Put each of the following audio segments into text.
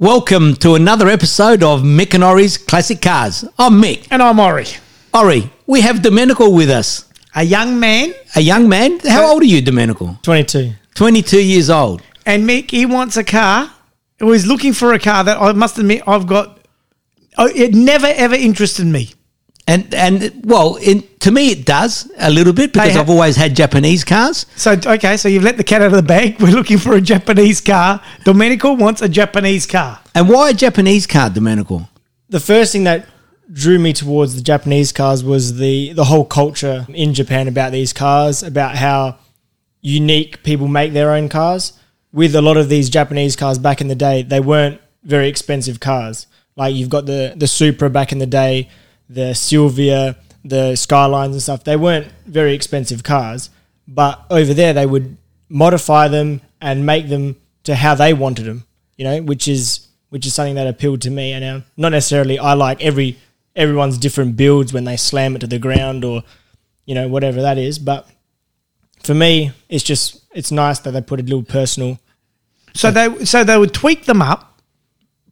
Welcome to another episode of Mick and Ori's Classic Cars. I'm Mick. And I'm Ori, Ori, we have Domenico with us, a young man. a young man. How old are you, Domenico? 22. 22 years old. And Mick, he wants a car. He was looking for a car that I must admit I've got. Oh, it never ever interested me. And, and well, in, to me, it does a little bit because ha- I've always had Japanese cars. So okay, so you've let the cat out of the bag. We're looking for a Japanese car. Domenico wants a Japanese car. And why a Japanese car, Domenico? The first thing that drew me towards the Japanese cars was the, the whole culture in Japan about these cars, about how unique people make their own cars. With a lot of these Japanese cars back in the day, they weren't very expensive cars. Like you've got the, the Supra back in the day, the Silvia, the Skylines and stuff. They weren't very expensive cars, but over there they would modify them and make them to how they wanted them. You know, which is which is something that appealed to me. And uh, not necessarily I like every everyone's different builds when they slam it to the ground or you know whatever that is, but for me, it's just it's nice that they put a little personal. So they so they would tweak them up,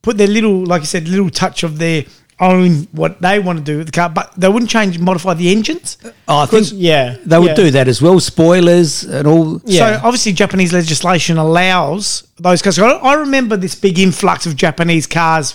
put their little, like you said, little touch of their own what they want to do with the car, but they wouldn't change, modify the engines. Oh, I think Yeah, they would yeah. do that as well. Spoilers and all. Yeah. So obviously, Japanese legislation allows those cars. I I remember this big influx of Japanese cars,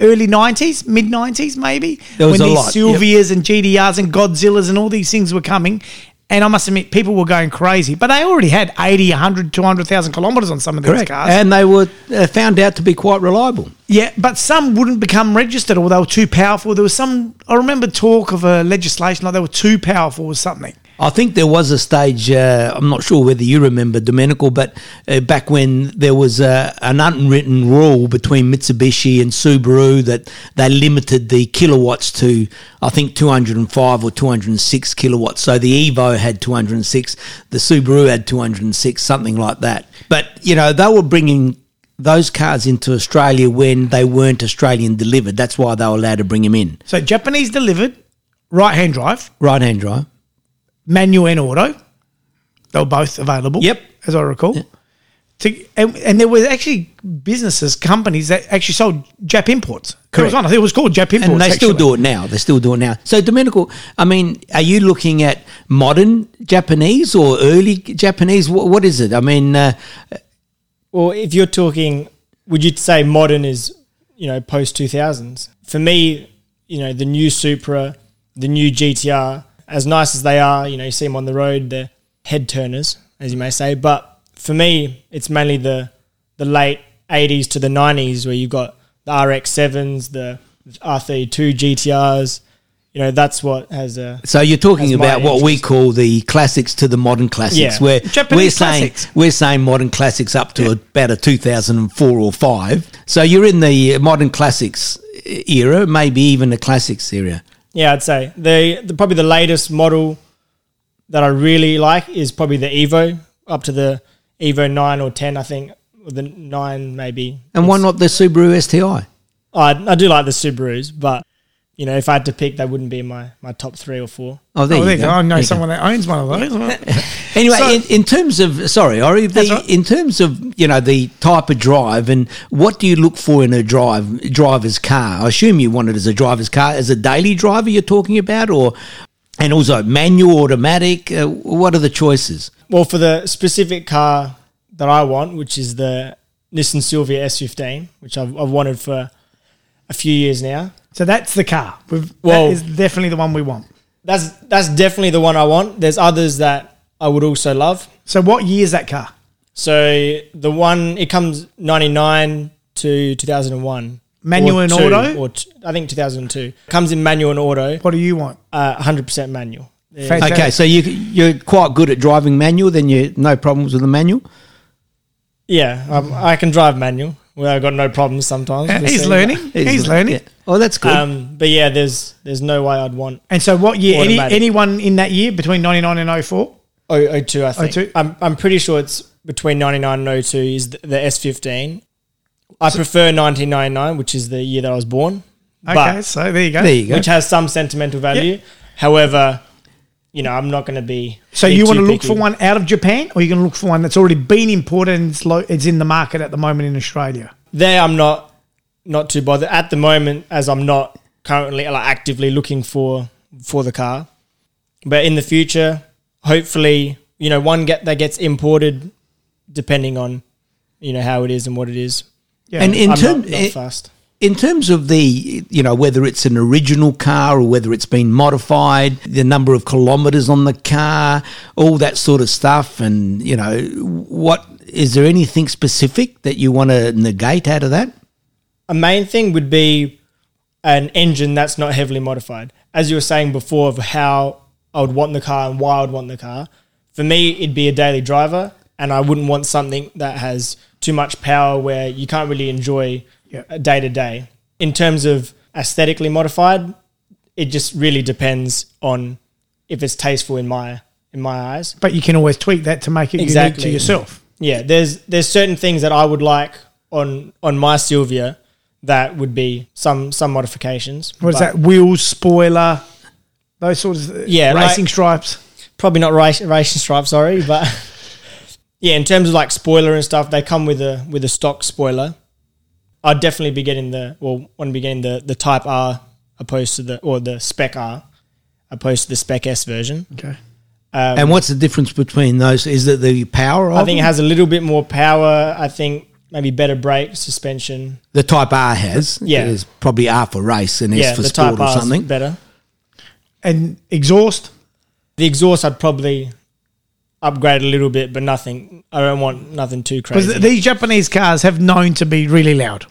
early nineties, mid nineties, maybe There was when a these lot, yep. And GTRs and Godzillas and all these things were coming. And I must admit, people were going crazy, but they already had 80, 100, 200,000 kilometres on some of these Correct. cars. And they were uh, found out to be quite reliable. Yeah, but some wouldn't become registered or they were too powerful. There was some, I remember talk of a legislation like they were too powerful or something. I think there was a stage. Uh, I'm not sure whether you remember Domenico, but uh, back when there was uh, an unwritten rule between Mitsubishi and Subaru that they limited the kilowatts to, I think, 205 or 206 kilowatts. So the Evo had 206, the Subaru had 206, something like that. But you know, they were bringing those cars into Australia when they weren't Australian delivered. That's why they were allowed to bring them in. So Japanese delivered, right hand drive, Right hand drive. Manual and auto. They were both available. Yep. As I recall. To, and, and there were actually businesses, companies that actually sold Jap imports. There was Correct. one, I think it was called Jap imports. and they still do it now. They still do it now. So, Domenico, I mean, are you looking at modern Japanese or early Japanese? What, what is it? I mean, uh, Well, if you're talking, would you say modern is you know post two thousands? For me, you know the new Supra, the new GTR, as nice as they are, you know you see them on the road, they're head turners, as you may say. But for me, it's mainly the the late '80s to the '90s where you've got the RX sevens, the R32 GTRs. You know that's what has a so you're talking about what we call the classics to the modern classics, Yeah. where Japanese we're saying classics. we're saying modern classics up to about a 2004 or five. So you're in the modern classics era, maybe even the classics era. Yeah, I'd say the, the probably the latest model that I really like is probably the Evo up to the Evo nine or ten, I think, or the nine maybe. And why not the Subaru STI? I, I do like the Subarus, but you know, if I had to pick, they wouldn't be my, my top three or four. Oh, there Oh, you there you go. go. I know There you go. someone that owns one of those. Anyway, So- in, in terms of sorry, Ori, the, right. in terms of you know the type of drive and what do you look for in a drive driver's car? I assume you want it as a driver's car, as a daily driver. You're talking about, or and also manual, automatic. Uh, what are the choices? Well, for the specific car that I want, which is the Nissan Silvia S15, which I've, I've wanted for a few years now. So that's the car. We've, Well- that is definitely the one we want. That's that's definitely the one I want. There's others that I would also love. So what year is that car? So the one it comes ninety nine to two thousand and one. Manual and auto? or t- I think two thousand and two comes in manual and auto, What do you want? hundred percent manual. Yeah. Okay, so you you're quite good at driving manual. Then you no problems with the manual. Yeah, um, I can drive manual. Well, I've got no problems sometimes. Uh, We'll he's see. learning. He's learning. Yeah. Oh, that's good. Um, but yeah, there's there's no way I'd want And so what year? Any, anyone in that year between 99 and 04? O- 02, I think. 02? I'm I'm pretty sure it's between ninety nine and 02 is the, the S15. I prefer 1999, which is the year that I was born. Okay, But so there you go. there you go. which has some sentimental value. However, you know, I'm not going to be. So you want to look picky. for one out of Japan, or you going to look for one that's already been imported and it's, lo- it's in the market at the moment in Australia? there I'm not not too bothered at the moment, as I'm not currently like actively looking for for the car. But in the future, hopefully, you know, one get that gets imported, depending on you know how it is and what it is. Yeah. And in terms not, not fast. In terms of the you know whether it's an original car or whether it's been modified the number of kilometers on the car all that sort of stuff and you know what is there anything specific that you want to negate out of that a main thing would be an engine that's not heavily modified. As you were saying before, of how I would want the car and why I would want the car. For me, it'd be a daily driver, and I wouldn't want something that has too much power where you can't really enjoy Yeah. day to day. In terms of aesthetically modified, it just really depends on if it's tasteful in my in my eyes. but you can always tweak that to make it unique Exactly. to yourself. Yeah, there's there's certain things that I would like on on my Silvia that would be some some modifications. What is that? Wheels, spoiler, those sorts of uh, Yeah, racing like- stripes. Probably not race, racing stripes, sorry, but yeah, in terms of like spoiler and stuff, they come with a with a stock spoiler. I'd definitely be getting the well, want to be getting the the Type R opposed to the or the Spec R opposed to the Spec S version. Okay. Um, and what's the difference between those is it the power of I think it has a little bit more power. I think maybe better brake suspension. the type r has Yeah. there's probably r for race and yeah, s for the sport Type or R something better. And exhaust. The exhaust, I'd probably upgrade a little bit, but nothing. I don't want nothing too Because crazy. these Japanese cars have known to be really loud.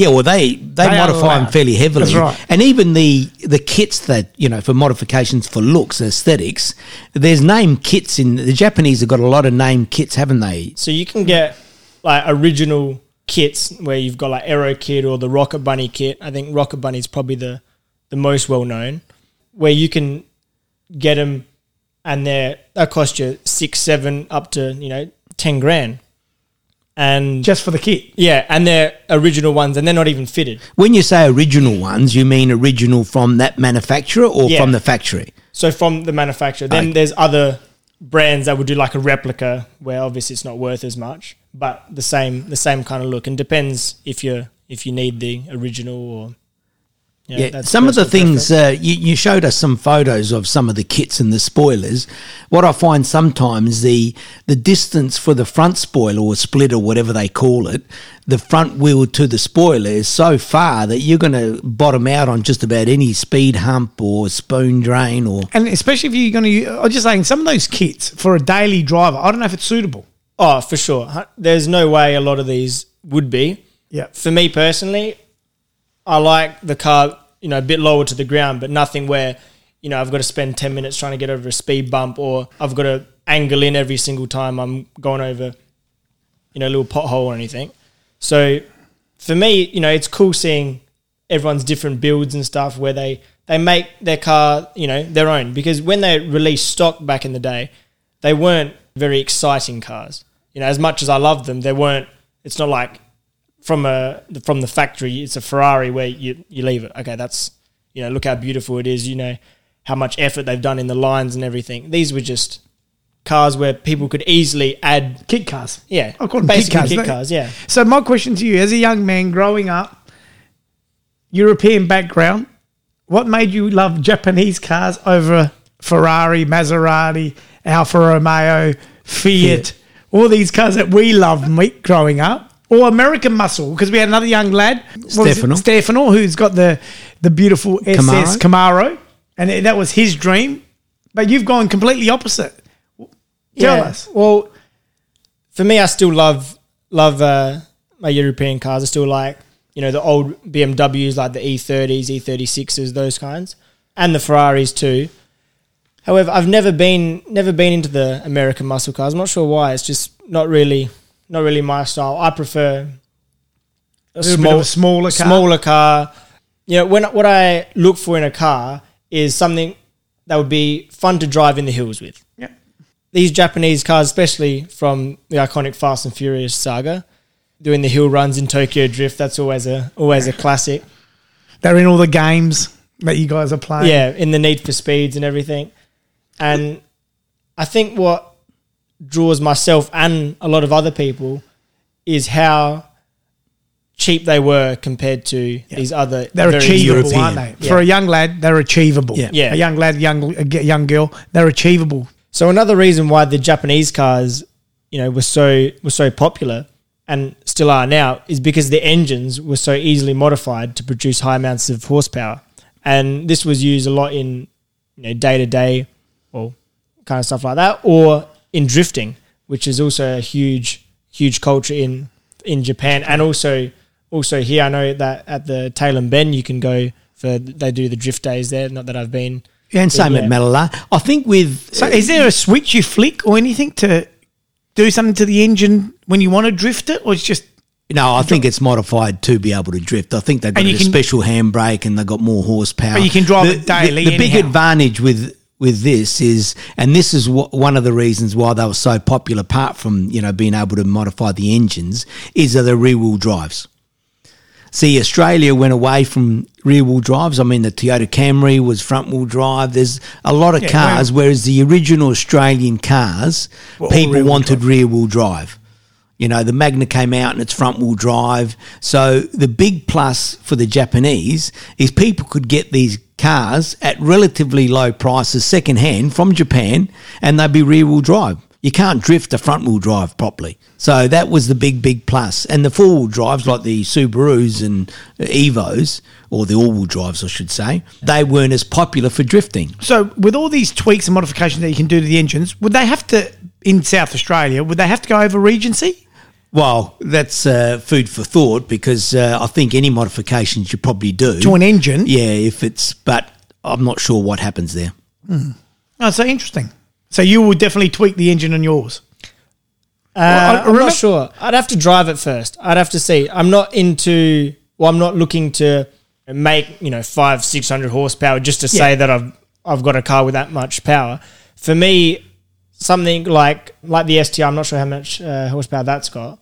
Yeah, well, they they, are modify them fairly heavily, right. and even the the kits that you know for modifications for looks aesthetics. There's name kits in the Japanese have got a lot of name kits, haven't they? so you can get like original kits where you've got like Aero Kit or the Rocket Bunny kit. I think Rocket Bunny is probably the the most well known, where you can get them and they're they cost you six, seven, up to you know ten grand, and Just for the kit. yeah, and they're original ones, and they're not even fitted. When you say original ones, you mean original from that manufacturer or Yeah. from the factory? So from the manufacturer, then Okay. there's other brands that would do like a replica, where obviously it's not worth as much, but the same the same kind of look, and depends if you if you need the original or you know, Yeah, that's some of the things uh, you, you showed us some photos of some of the kits and the spoilers. What I find sometimes the the distance for the front spoiler or split or whatever they call it, the front wheel to the spoiler is so far that you're going to bottom out on just about any speed hump or spoon drain or And especially if you're going to, I'm just saying, some of those kits for a daily driver, I don't know if it's suitable. Oh, for sure. There's no way a lot of these would be. Yeah. For me personally, I like the car, you know, a bit lower to the ground, but nothing where, you know, I've got to spend 10 minutes trying to get over a speed bump or I've got to angle in every single time I'm going over, you know, a little pothole or anything. So for me, you know, it's cool seeing everyone's different builds and stuff where they, they make their car, you know, their own. Because when they released stock back in the day, they weren't very exciting cars. You know, as much as I love them, they weren't. It's not like from a from the factory. It's a Ferrari where you you leave it. Okay, that's you know, look how beautiful it is. You know how much effort they've done in the lines and everything. These were just cars where people could easily add. Kit cars. Yeah, I call them kit cars. kit cars. Yeah, So my question to you, as a young man growing up, European background, what made you love Japanese cars over Ferrari, Maserati, Alfa Romeo, Fiat, all these cars that we loved growing up? Or American muscle, because we had another young lad, what was it? Stefano. Stefano, who's got the the beautiful SS Camaro, and that was his dream. But you've gone completely opposite. Tell yeah. us. Well, for me, I still love love uh, my European cars. I still like you know the old BMWs like the E30s, E36s, those kinds, and the Ferraris too. However, I've never been never been into the American muscle cars. I'm not sure why. It's just not really not really my style. I prefer a little bit a smaller car. smaller car. You know, when what I look for in a car is something that would be fun to drive in the hills with Yeah. these Japanese cars, especially from the iconic Fast and Furious saga, doing the hill runs in Tokyo Drift, that's always a always a classic. They're in all the games that you guys are playing. Yeah, in the Need for Speeds and everything. And I think what draws myself and a lot of other people is how cheap they were compared to these other. They're achievable, European. aren't they? Yeah. For a young lad, they're achievable. Yeah. Yeah. A young lad, young young girl, they're achievable. So another reason why the Japanese cars, you know, were so were so popular and still are now is because the engines were so easily modified to produce high amounts of horsepower, and this was used a lot in you know day to day or kind of stuff like that, or in drifting, which is also a huge huge culture in in Japan and also also here. I know that at the Tailem Bend you can go for they do the drift days there. Not that I've been. Yeah, and same Yeah. at Mallala. I think with So, is there a switch you flick or anything to do something to the engine when you want to drift it, or it's just No, I think it's modified to be able to drift. I think they've got a can- special handbrake and they've got more horsepower. But you can drive the, it daily The, the big advantage with with this is, and this is wh- one of the reasons why they were so popular, apart from you know being able to modify the engines, is that the rear wheel drives. See, Australia went away from rear wheel drives. I mean, the Toyota Camry was front wheel drive. There's a lot of Yeah, cars, whereas the original Australian cars, people rear-wheel wanted rear wheel drive. You know, the Magna came out and it's front wheel drive. So the big plus for the Japanese is people could get these cars at relatively low prices second hand from Japan and they'd be rear wheel drive. You can't drift a front wheel drive properly. So that was the big, big plus. And the four wheel drives, like the Subarus and Evos, or the all wheel drives, I should say, they weren't as popular for drifting. so? With all these tweaks and modifications that you can do to the engines, would they have to in South Australia? Would they have to go over Regency? Well, that's uh, food for thought because uh, I think any modifications you probably do To an engine? Yeah, if it's, but I'm not sure what happens there. Oh, so interesting. So you would definitely tweak the engine on yours. Uh, Well, I- I I'm remember- not sure. I'd have to drive it first. I'd have to see. I'm not into. Well, I'm not looking to make you know five, six hundred horsepower just to say that I've I've got a car with that much power. For me, something like like the STI. I'm not sure how much uh, horsepower that's got.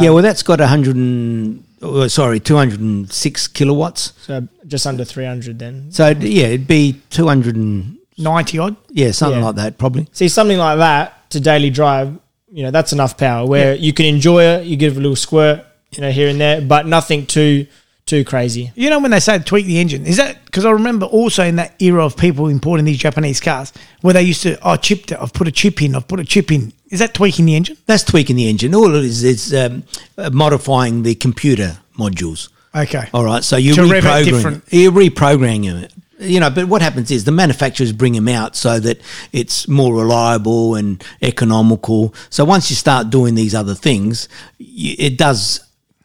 Yeah, um, well, that's got 100 and, oh, sorry, 206 kilowatts. So just under 300 then. So, yeah, it'd be 200 and, 90 odd. yeah, something Yeah. like that, probably. See something like that to daily drive. You know that's enough power where you can enjoy it. You give it a little squirt, you know, here and there, but nothing too too crazy. You know when they say tweak the engine, is that because I remember also in that era of people importing these Japanese cars where they used to, oh, chipped it, I've put a chip in, I've put a chip in. Is that tweaking the engine? That's tweaking the engine. All it is is um, uh, modifying the computer modules. Okay. All right, so you're To reprogramming. You're reprogramming it. You know, but what happens is the manufacturers bring them out so that it's more reliable and economical. So once you start doing these other things, it does,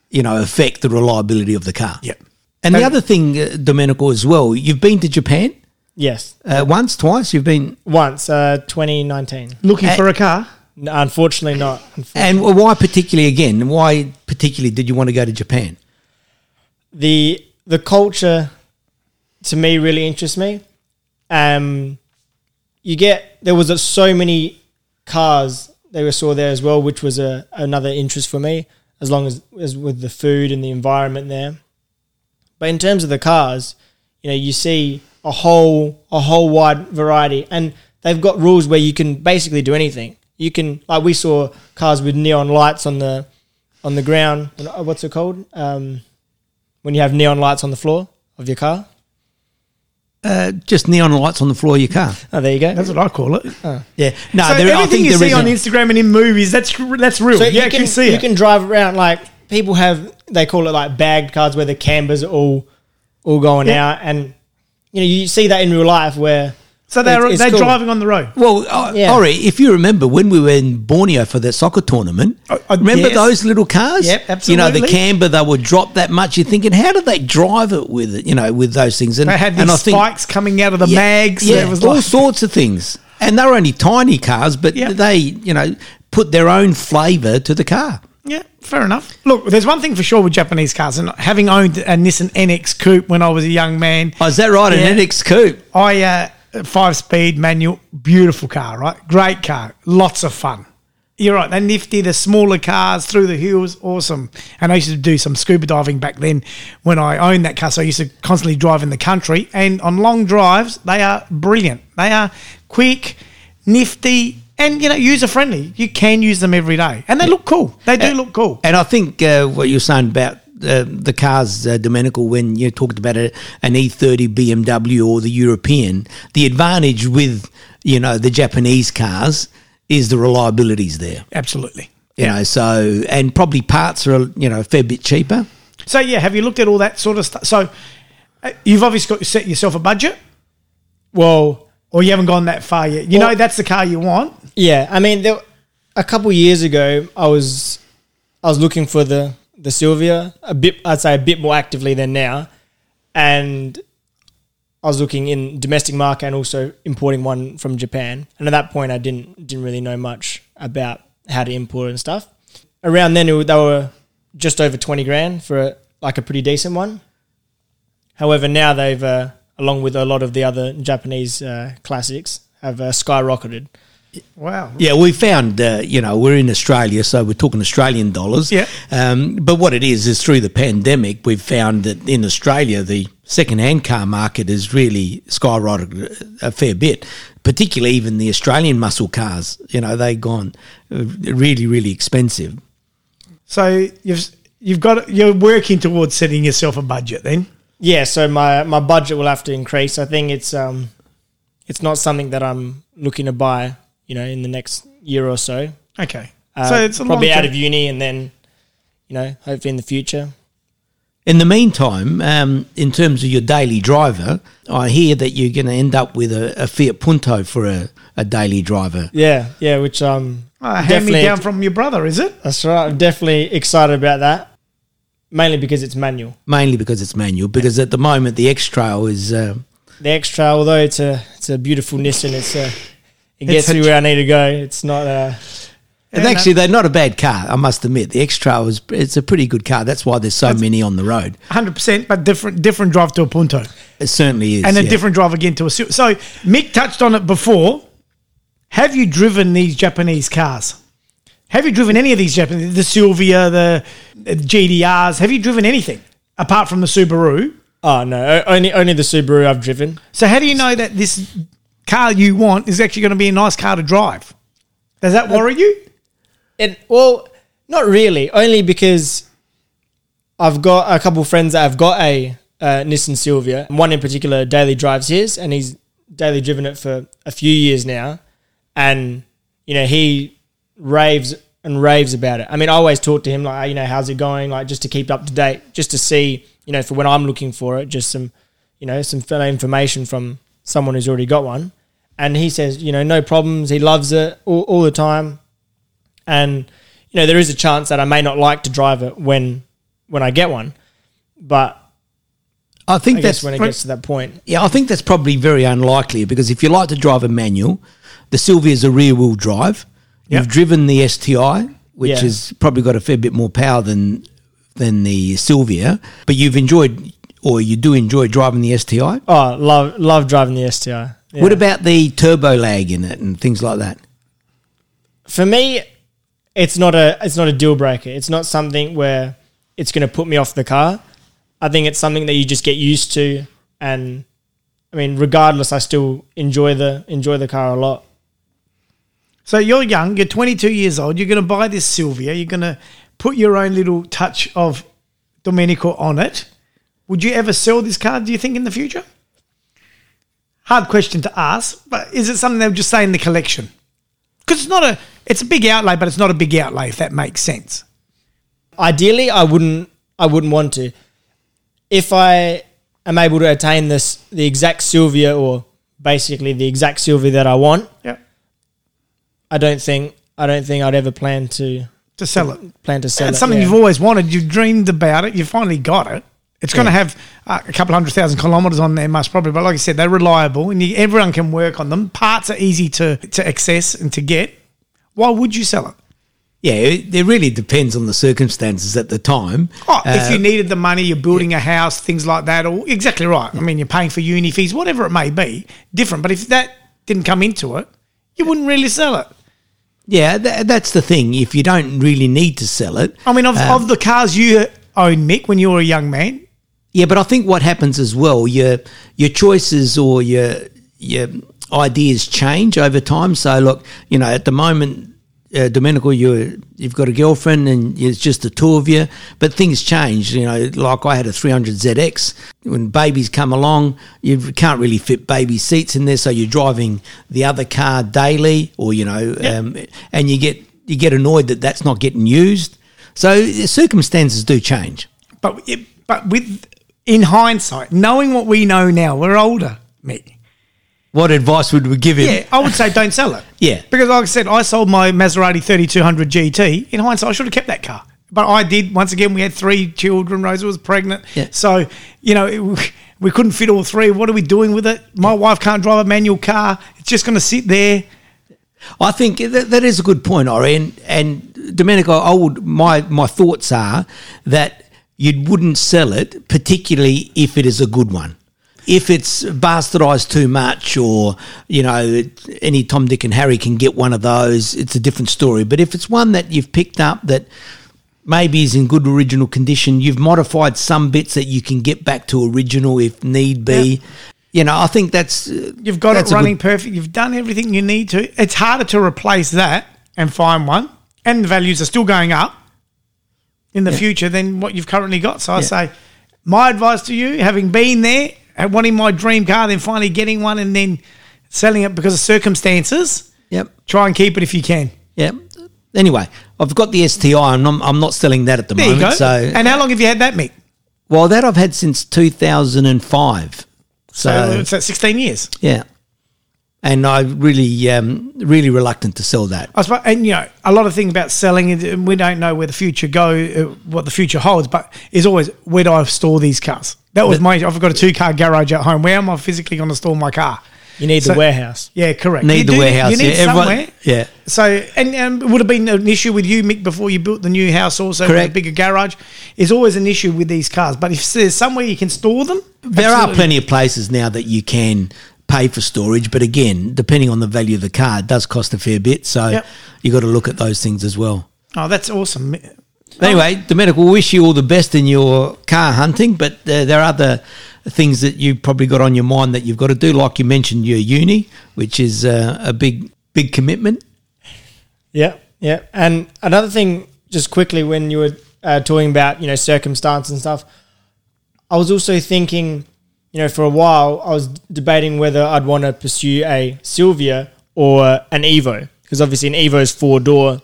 you know, affect the reliability of the car. Yep. And the other thing, uh, Domenico, as well, you've been to Japan Yes, uh, once, twice. You've been, once uh, 2019. Looking Uh, for a car? No, unfortunately not. and why particularly again? Why particularly did you want to go to Japan? the the culture to me really interests me. Um, you get there was so many cars they were saw there as well, which was a another interest for me. As long as as with the food and the environment there, but in terms of the cars, you know, you see a whole a whole wide variety, and they've got rules where you can basically do anything. You can like we saw cars with neon lights on the on the ground. What's it called? Um, when you have neon lights on the floor of your car. Uh, just neon lights on the floor of your car. Oh, there you go. That's what I call it. Yeah, no, so there, everything I think you there see on Instagram and in movies, that's that's real. so you, you actually can see you it. can drive around like people have they call it like bagged cars where the cambers are all all going Yeah. out and you know you see that in real life where so they're, it's- it's they're cool. driving on the road. Well, uh, Yeah. Ori, if you remember when we were in Borneo for the soccer tournament, I, uh, remember yes. those little cars? Yep, absolutely. You know, the absolutely. camber, they would drop that much. You're thinking, how do they drive it with it, you know, with those things? And, They had and these spikes coming out of the yeah, mags. Yeah, There was all like, sorts of things. And they were only tiny cars, but Yeah. they, you know, put their own flavour to the car. Yeah, fair enough. Look, there's one thing for sure with Japanese cars, and having owned a Nissan NX Coupe when I was a young man, Oh, is that right? Yeah. An NX Coupe. I uh, five speed manual, beautiful car, right? Great car, lots of fun. You're right. They're nifty. The smaller cars through the hills, awesome. And I used to do some scuba diving back then when I owned that car. So I used to constantly drive in the country. And on long drives, they are brilliant. They are quick, nifty, and you know user friendly. You can use them every day, and they look cool. They do look cool. And I think uh, what you're saying about uh, the cars, uh, Domenico, when you talked about a, an E30 BMW or the European, the advantage with you know the Japanese cars is the reliability's there. Absolutely. You know, so and probably parts are you know a fair bit cheaper. So yeah, have you looked at all that sort of stuff? So uh, you've obviously got to set yourself a budget, Well, or you haven't gone that far yet. You Well- know that's the car you want. yeah. I mean, there, a couple years ago, I was I was looking for the the Silvia a bit. I'd say a bit more actively than now, and I was looking in domestic market and also importing one from Japan. And at that point, I didn't didn't really know much about how to import and stuff. Around then, it, they were just over twenty grand for a, like a pretty decent one. However, now they've, uh, along with a lot of the other Japanese uh, classics, have uh, skyrocketed. Wow. Yeah, we found, uh, you know, we're in Australia, so we're talking Australian dollars. Yeah. Um, but what it is, is through the pandemic, we've found that in Australia, the second-hand car market has really skyrocketed a fair bit, particularly even the Australian muscle cars. You know, they've gone uh, really, really expensive. So you've you've got you're working towards setting yourself a budget then. Yeah, so my, my budget will have to increase. I think it's um it's not something that I'm looking to buy, you know, in the next year or so. Okay. Uh, so it's a probably long out term- of uni and then, you know, hopefully in the future. In the meantime, um, in terms of your daily driver, I hear that you're going to end up with a, a Fiat Punto for a, a daily driver. Yeah, yeah, which um Uh, hand me down from your brother, is it? That's right. I'm definitely excited about that. Mainly because it's manual. Mainly because it's manual. Because at the moment the X Trail is uh, The X Trail, although it's a it's a beautiful Nissan, it's a it gets It's me where I need to go. It's not uh And Yeah, actually, they're not a bad car. I must admit, the X Trail is it's a pretty good car. That's why there's so many on the road. Hundred percent, but different different drive to a Punto, It certainly is. and a yeah. different drive again to a. So Mick touched on it before. Have you driven these Japanese cars? Have you driven any of these Japanese, the Silvia, the, the GTRs? Have you driven anything apart from the Subaru? oh no, only only the Subaru I've driven. So how do you know that this car you want is actually going to be a nice car to drive? Does that worry you? It well, not really. Only because I've got a couple of friends that have got a uh, Nissan Silvia. One in particular daily drives his, and he's daily driven it for a few years now. And you know he raves and raves about it. I mean, I always talk to him like, you know, how's it going? Like just to keep up to date, just to see, you know, for when I'm looking for it, just some, you know, some fellow information from someone who's already got one. And he says, you know, no problems. He loves it all, all the time and you know there is a chance that I may not like to drive it when when I get one, but I think I that's guess when it gets to that point, yeah. I think that's probably very unlikely because if you like to drive a manual, the Silvia is a rear wheel drive. You've driven the STI, which Yeah. has probably got a fair bit more power than than the Silvia, but you've enjoyed or you do enjoy driving the STI. oh, love love driving the STI. Yeah. What about the turbo lag in it and things like that? for me? It's not a it's not a deal breaker. It's not something where it's going to put me off the car. I think it's something that you just get used to, and I mean, regardless, I still enjoy the enjoy the car a lot. So you're young, you're 22 years old, you're going to buy this Silvia, you're going to put your own little touch of Domenico on it. Would you ever sell this car, do you think, in the future? Hard question to ask, but is it something they would just say in the collection? Because it's not a, it's a big outlay, but it's not a big outlay, if that makes sense. ideally i wouldn't i wouldn't want to if i am able to attain this the exact silvia or basically the exact silvia that i want Yeah. i don't think i don't think i'd ever plan to To sell it. plan to sell It's it something yeah. you've always wanted. You've dreamed about it. You finally got it. It's going to have uh, a couple hundred thousand kilometers on there, most probably. But like I said, they're reliable, and you, everyone can work on them. Parts are easy to to access and to get. Why would you sell it? Yeah, it, it really depends on the circumstances at the time. Oh, if Uh, you needed the money, you're building a house, things like that. Or exactly right. I mean, you're paying for uni fees, whatever it may be. Different. But if that didn't come into it, you wouldn't really sell it. yeah, tha that's the thing. If you don't really need to sell it, I mean, of, Um, of the cars you own, Mick, when you were a young man, Yeah, but I think what happens as well, your your choices or your your ideas change over time. So look, you know, at the moment, uh, Domenico, you you've got a girlfriend and it's just the two of you. But things change. You know, like I had a 300 ZX. When babies come along, you can't really fit baby seats in there, so you're driving the other car daily, or you know, um, and you get you get annoyed that that's not getting used. So circumstances do change. But it, but with in hindsight, knowing what we know now, we're older, Mick. What advice would we give him? Yeah, I would say don't sell it. Yeah. Because like I said, I sold my Maserati 3200 GT. In hindsight, I should have kept that car. But I did. Once again, we had three children. Rosa was pregnant. Yeah. So, you know, it, we couldn't fit all three. What are we doing with it? My wife can't drive a manual car. It's just going to sit there. I think that, that is a good point, Ori. And, and Domenico, I would my my thoughts are that you wouldn't sell it, particularly if it is a good one. If it's bastardized too much, or you know, any Tom, Dick, and Harry can get one of those, it's a different story. But if it's one that you've picked up that maybe is in good original condition, you've modified some bits that you can get back to original if need be. You know, I think that's uh, You've got that's it a good- running perfect. You've done everything you need to. It's harder to replace that and find one, and the values are still going up in the future than what you've currently got. So I say, my advice to you, having been there wanting my dream car, then finally getting one and then selling it because of circumstances, Yep. try and keep it if you can. Yep. Anyway, I've got the STI. I'm not, I'm not selling that at the There moment. you go. So, and how long have you had that, Mick? well, that I've had since 2005. So, So it's at 16 years. yeah. And I really, um, really reluctant to sell that. I suppose, and you know, a lot of things about selling, and we don't know where the future go, uh, what the future holds. But is always where do I store these cars? That was my. I've got a two car garage at home. Where am I physically going to store my car? You need So- the warehouse. Yeah, correct. Need You the do warehouse. You need yeah, everyone- somewhere. yeah. So, and, and it would have been an issue with you, Mick, before you built the new house. Also, with Correct. a bigger garage is always an issue with these cars. But if there's somewhere you can store them, There are plenty of places now that you can pay for storage, but again, depending on the value of the car, it does cost a fair bit. So Yep. you got to look at those things as well. Oh, that's awesome. Anyway, Domenic, we wish you all the best in your car hunting, but uh, there are other things that you've probably got on your mind that you've got to do. Like you mentioned, your uni, which is uh, a big, big commitment. Yeah, yeah. And another thing, just quickly, when you were uh, talking about you know circumstance and stuff, I was also thinking, you know, for a while I was debating whether I'd want to pursue a Silvia or an Evo because obviously an Evo is four door,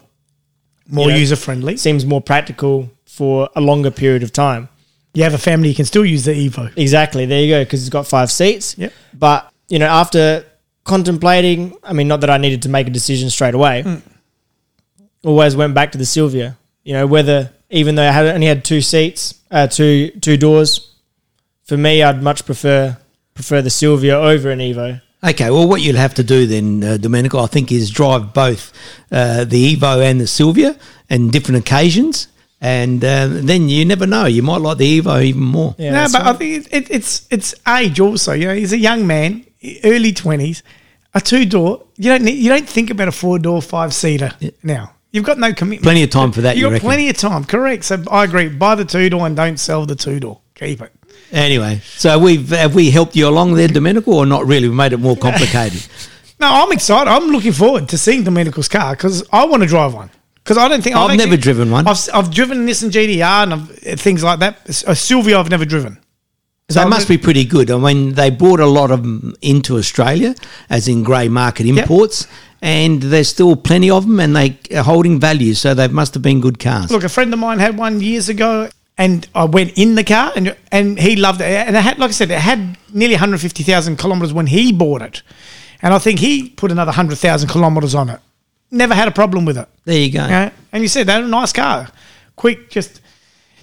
More You know, user friendly. seems more practical for a longer period of time. You have a family, you can still use the Evo. Exactly. There you go. Because it's got five seats. Yep. But you know, after contemplating, I mean, not that I needed to make a decision straight away. Always went back to the Silvia. You know, whether even though I had only had two seats, uh, two two doors, for me, I'd much prefer prefer the Silvia over an Evo. Okay, well, what you'll have to do then, uh, Domenico, I think, is drive both uh, the Evo and the Silvia on different occasions. And uh, then you never know. You might like the Evo even more. Yeah, no, that's but I think it, it, it's it's age also. You know, he's a young man, early twenties, a two door. You don't need, you don't think about a four door five seater now. You've got no commitment. Plenty of time for that, You you got reckon? plenty of time. Correct. So I agree. Buy the two door and don't sell the two door. Keep it. Anyway, so we've have we helped you along there, Domenico, or not really? We made it more complicated. No, I'm excited. I'm looking forward to seeing Domenico's car because I want to drive one. Because I don't think I've never driven one. I've, I've driven Nissan GTR and I've, things like that. A Silvia, I've never driven. They must be pretty good. I mean, they brought a lot of them into Australia, as in grey market imports, and there's still plenty of them, and they are holding value. So they must have been good cars. Look, a friend of mine had one years ago, and I went in the car, and and he loved it. And it had, like I said, it had nearly 150,000 kilometres when he bought it, and I think he put another 100,000 kilometres on it. Never had a problem with it. there you go. You know? And you said that a nice car, quick, just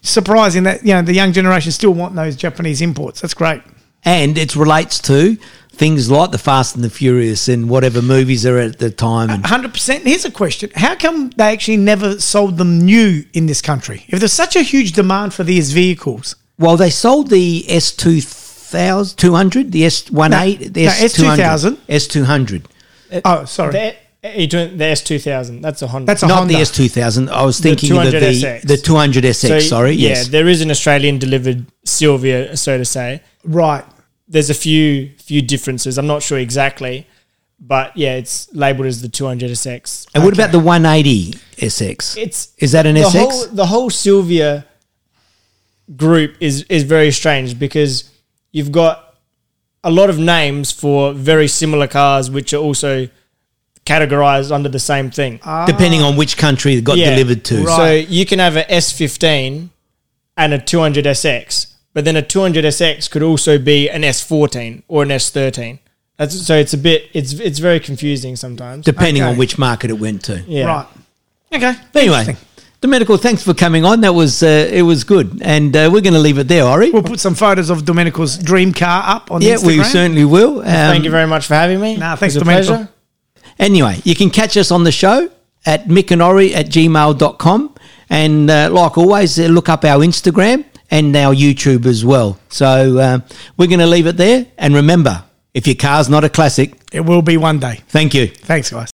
surprising that you know the young generation still want those Japanese imports. That's great. And it relates to things like the Fast and the Furious and whatever movies are at the time. Hundred percent. Here's a question: How come they actually never sold them new in this country? If there's such a huge demand for these vehicles, well, they sold the S two thousand two hundred, the S one eight, the S two thousand, S2000. Oh, two hundred, oh, sorry, The, you're doing the S two thousand. That's a Honda. That's a not Honda. the S two thousand. I was thinking of the 200SX. the two hundred SX. So, sorry, yeah, yes. there is an Australian delivered Silvia, so to say. right. there's a few few differences. I'm not sure exactly, but yeah, it's labeled as the 200 SX. And what about the 180 SX? It's Is that an the SX? whole the whole Silvia group is is very strange because you've got a lot of names for very similar cars which are also categorized under the same thing. Depending on which country it got Yeah. delivered to. Right. So you can have a S15 and a 200 SX, but then a 200 SX could also be an S14 or an S13. That's, so it's a bit it's it's very confusing sometimes. Depending Okay. on which market it went to. yeah. Right. Okay. Anyway, Interesting. Domenico, thanks for coming on. That was uh, it was good, and uh, we're going to leave it there, Ori. We'll put some photos of Domenico's dream car up on the screen. yeah, Instagram. we certainly will. Um, Thank you very much for having me. Nah, It thanks, was a Domenico. pleasure. Anyway, you can catch us on the show at mickandori at gmail.com. And uh, like always, uh, look up our Instagram and our YouTube as well. So uh, we're going to leave it there. And remember, if your car's not a classic, It will be one day. thank you. Thanks, guys.